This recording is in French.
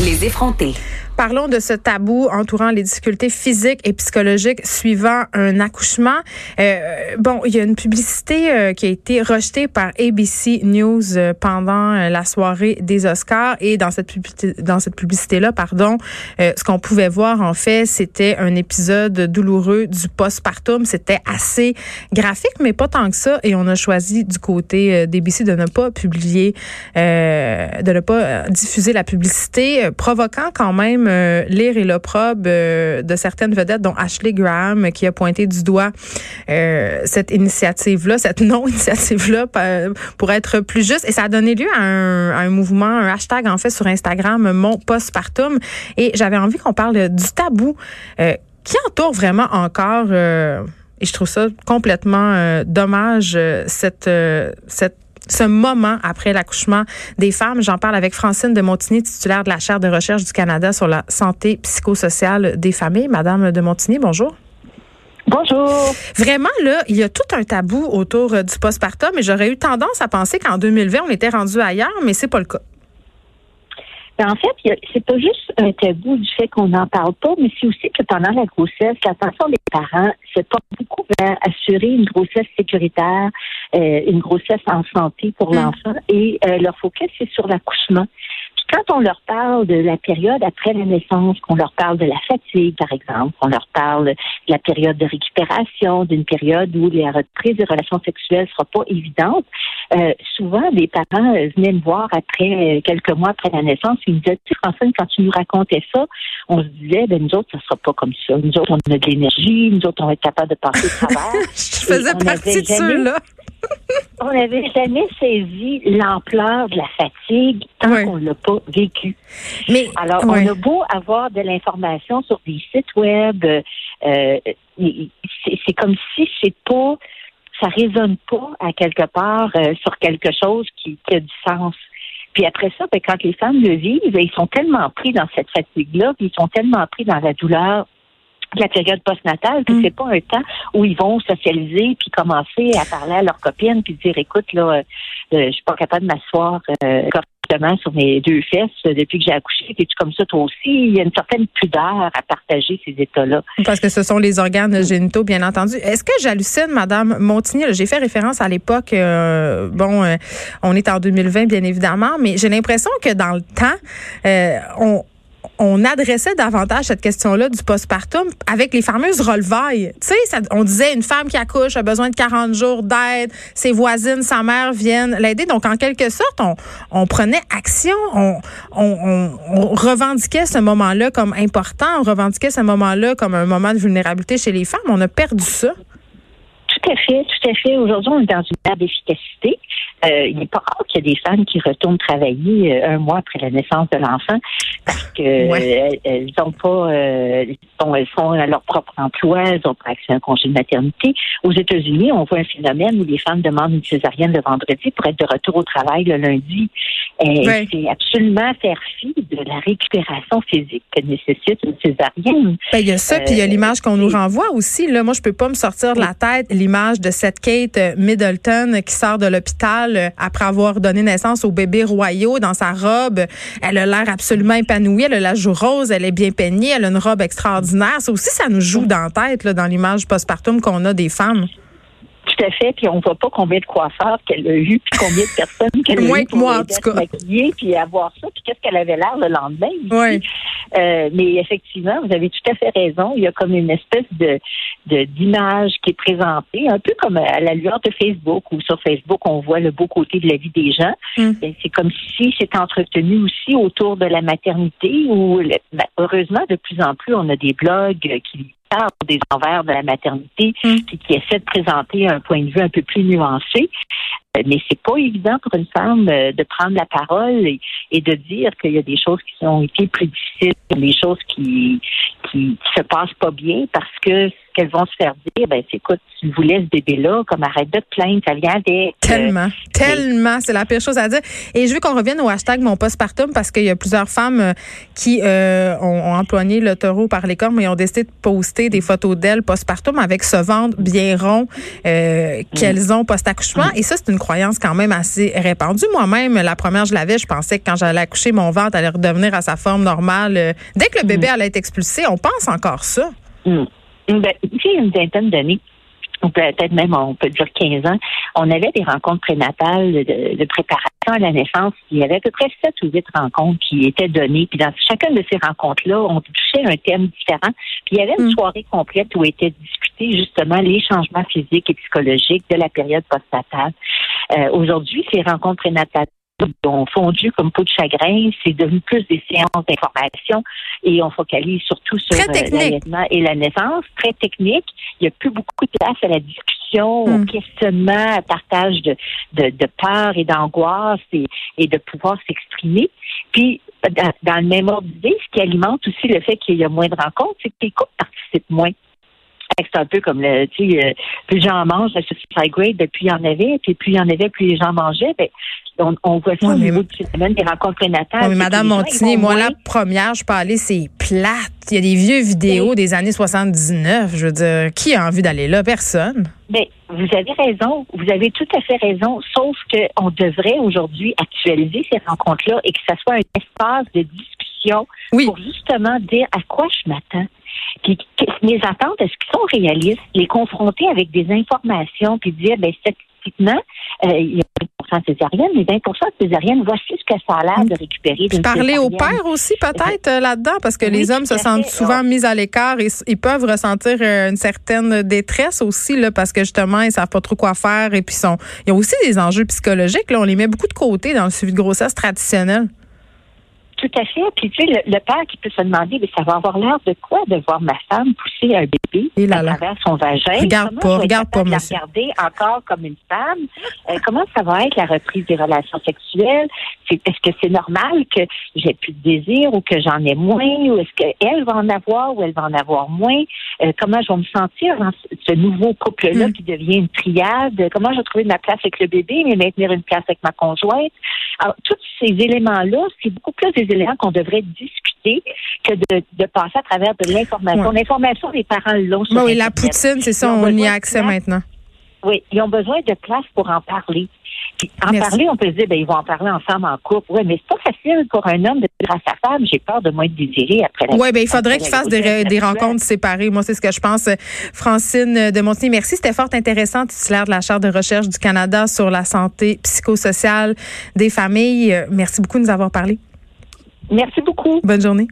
Les effronter. Parlons de ce tabou entourant les difficultés physiques et psychologiques suivant un accouchement. Euh, bon, il y a une publicité euh, qui a été rejetée par ABC News euh, pendant euh, la soirée des Oscars et dans cette publicité, dans cette publicité-là, pardon, ce qu'on pouvait voir en fait, c'était un épisode douloureux du postpartum. C'était assez graphique, mais pas tant que ça. Et on a choisi du côté d'ABC de ne pas publier, de ne pas diffuser la publicité, provoquant quand même euh, lire et l'opprobre euh, de certaines vedettes, dont Ashley Graham, qui a pointé du doigt euh, cette initiative-là, cette non-initiative-là, pour être plus juste. Et ça a donné lieu à un, à un, mouvement, un hashtag en fait sur Instagram, mon postpartum. Et j'avais envie qu'on parle du tabou qui entoure vraiment encore. et je trouve ça complètement dommage cette cette ce moment après l'accouchement des femmes. J'en parle avec Francine de Montigny, titulaire de la chaire de recherche du Canada sur la santé psychosociale des familles. Madame de Montigny, bonjour. Bonjour. Vraiment, là, il y a tout un tabou autour euh, du postpartum et j'aurais eu tendance à penser qu'en 2020, on était rendu ailleurs, mais c'est pas le cas. Ben, en fait, c'est pas juste un tabou du fait qu'on n'en parle pas, mais c'est aussi que pendant la grossesse, l'attention des parents se porte beaucoup vers assurer une grossesse sécuritaire, euh, une grossesse en santé pour mm. l'enfant, et euh, leur focus c'est sur l'accouchement quand on leur parle de la période après la naissance, qu'on leur parle de la fatigue, par exemple, qu'on leur parle de la période de récupération, d'une période où la reprise des relations sexuelles sera pas évidente, euh, souvent les parents euh, venaient me voir après euh, quelques mois après la naissance, ils me disaient, tu sais, quand tu nous racontais ça, on se disait, ben nous autres, ça sera pas comme ça. Nous autres, on a de l'énergie, nous autres, on va être capable de passer au travers. Je faisais partie de ceux-là. on n'avait jamais saisi l'ampleur de la fatigue tant qu'on ne l'a pas vécu. Mais, Alors, on a beau avoir de l'information sur des sites web, euh, c'est comme si c'est pas, ça résonne pas à quelque part euh, sur quelque chose qui, a du sens. Puis après ça, ben, quand les femmes le vivent, ils sont tellement pris dans cette fatigue-là, ils sont tellement pris dans la douleur la période postnatale, que mm. c'est pas un temps où ils vont socialiser puis commencer à parler à leurs copines puis dire écoute là, euh, euh, je suis pas capable de m'asseoir euh, correctement sur mes deux fesses depuis que j'ai accouché, es-tu comme ça toi aussi? Il y a une certaine pudeur à partager ces états-là. Parce que ce sont les organes génitaux, bien entendu. Est-ce que j'hallucine, Madame Montigny? J'ai fait référence à l'époque. bon, on est en 2020, bien évidemment, mais j'ai l'impression que dans le temps, on on adressait davantage cette question-là du postpartum avec les fameuses relevailles. Tu sais, on disait une femme qui accouche a besoin de 40 jours d'aide, ses voisines, sa mère viennent l'aider. Donc, en quelque sorte, on, prenait action, on, revendiquait ce moment-là comme important, on revendiquait ce moment-là comme un moment de vulnérabilité chez les femmes. On a perdu ça. Tout à fait, tout à fait. Aujourd'hui, on est dans une ère d'efficacité. Euh, il n'est pas rare qu'il y ait des femmes qui retournent travailler euh, un mois après la naissance de l'enfant parce que elles n'ont pas, euh, elles sont à leur propre emploi, elles ont pas accès à un congé de maternité. Aux États-Unis, on voit un phénomène où les femmes demandent une césarienne le vendredi pour être de retour au travail le lundi. C'est absolument faire fi de la récupération physique que nécessite une césarienne. Ben, il y a ça, puis il y a l'image qu'on nous renvoie aussi. Là, moi, je peux pas me sortir de la tête l'image de cette Kate Middleton qui sort de l'hôpital euh, après avoir donné naissance au bébé royaux dans sa robe. Elle a l'air absolument épanouie. Elle a la joue rose. Elle est bien peignée. Elle a une robe extraordinaire. Ça aussi, ça nous joue dans la tête, dans l'image postpartum qu'on a des femmes. Tout à fait. Puis on voit pas combien de coiffeurs qu'elle a eu, puis combien de personnes qu'elle a eu. Moins que moi, en tout cas. Maquiller, puis avoir ça, puis qu'est-ce qu'elle avait l'air le lendemain. Oui. Euh, mais effectivement, vous avez tout à fait raison. Il y a comme une espèce de d'image qui est présentée, un peu comme à la lueur de Facebook, où sur Facebook, on voit le beau côté de la vie des gens. Mm. C'est comme si c'était entretenu aussi autour de la maternité, où ben, heureusement, de plus en plus, on a des blogs qui des envers de la maternité, mm. qui essaient de présenter un point de vue un peu plus nuancé. Euh, mais c'est pas évident pour une femme euh, de prendre la parole et, de dire qu'il y a des choses qui ont été plus difficiles, des choses qui, qui se passent pas bien parce que qu'elles vont se faire dire, ben écoute, tu voulais ce bébé-là, comme arrête de te plaindre, ça vient d'être. Tellement, tellement, c'est la pire chose à dire. Et je veux qu'on revienne au hashtag mon postpartum parce qu'il y a plusieurs femmes euh, qui euh, ont, employé le taureau par les cornes, mais ont décidé de poster des photos d'elles postpartum avec ce ventre bien rond euh, qu'elles ont post-accouchement. Et ça, c'est une croyance quand même assez répandue. Moi-même, la première, je l'avais, je pensais que quand j'allais accoucher, mon ventre allait redevenir à sa forme normale. Dès que le bébé mm. allait être expulsé, on pense encore ça. Mm. Ben, il y a une vingtaine d'années, ou peut-être même, on peut dire 15 ans, on avait des rencontres prénatales de, préparation à la naissance. Il y avait à peu près 7 ou 8 rencontres qui étaient données. Puis dans chacune de ces rencontres-là, on touchait un thème différent. Puis il y avait une mm. soirée complète où étaient discutés justement les changements physiques et psychologiques de la période postnatale. Euh, Aujourd'hui, ces rencontres prénatales ont fondu comme peau de chagrin. C'est devenu plus des séances d'information et on focalise surtout sur euh, l'allaitement et la naissance. Très technique. Il n'y a plus beaucoup de place à la discussion, au hmm. questionnement, à partage de, de, de peur et d'angoisse et, et, de pouvoir s'exprimer. Puis, dans, le même ordre d'idée, ce qui alimente aussi le fait qu'il y a moins de rencontres, c'est que les couples participent moins c'est un peu comme le, tu sais, euh, plus les gens mangent, la suicide grade, ben, plus il y en avait, puis plus il y en avait, plus les gens mangeaient. Ben, on, on voit ça au niveau du phénomène des rencontres prénatales. mais Madame Montigny, moi, la première, je peux aller, c'est plate. Il y a des vieux vidéos des années 79. Je veux dire, qui a envie d'aller là? Personne. Ben, vous avez raison. Vous avez tout à fait raison. Sauf qu'on devrait aujourd'hui actualiser ces rencontres-là et que ça soit un espace de discussion pour justement dire à quoi je m'attends. Puis, mes attentes, est-ce qu'elles sont réalistes? Les confronter avec des informations, puis dire, ben, statistiquement, euh, il y a 20% césariennes, mais 20% césariennes, voici ce que ça a l'air de récupérer. parler au père aussi, peut-être, euh, là-dedans, parce que les hommes se sentent souvent mis à l'écart et ils peuvent ressentir euh, une certaine détresse aussi, là, parce que justement, ils savent pas trop quoi faire et puis sont, il y a aussi des enjeux psychologiques, là. On les met beaucoup de côté dans le suivi de grossesse traditionnel. Tout à fait. Puis tu sais, le, père qui peut se demander, mais ça va avoir l'air de quoi de voir ma femme pousser un bébé à travers son vagin? Regarde comment pas, regarde pas, la regarder encore comme une femme? Euh, comment ça va être la reprise des relations sexuelles? Est-ce que c'est normal que j'ai plus de désir ou que j'en ai moins? Ou est-ce qu'elle va en avoir ou elle va en avoir moins? Euh, Comment je vais me sentir dans ce nouveau couple-là mm. qui devient une triade? Comment je vais trouver ma place avec le bébé mais maintenir une place avec ma conjointe? Alors tous ces éléments-là, c'est beaucoup plus des éléments qu'on devrait discuter que de, passer à travers de l'information. L'information, les parents l'ont. oui, la poutine, c'est ça, on y a accès maintenant. Oui, ils ont besoin de place pour en parler. en parler, on peut se dire, ben, ils vont en parler ensemble en couple. Oui, mais c'est pas facile pour un homme de dire à sa femme, j'ai peur de moins être désiré après la Oui, ben, il faudrait qu'il fasse des, des rencontres séparées. Moi, c'est ce que je pense. Francine de Montigny, merci. C'était fort intéressant, titulaire de la Charte de recherche du Canada sur la santé psychosociale des familles. Merci beaucoup de nous avoir parlé. Merci beaucoup. Bonne journée.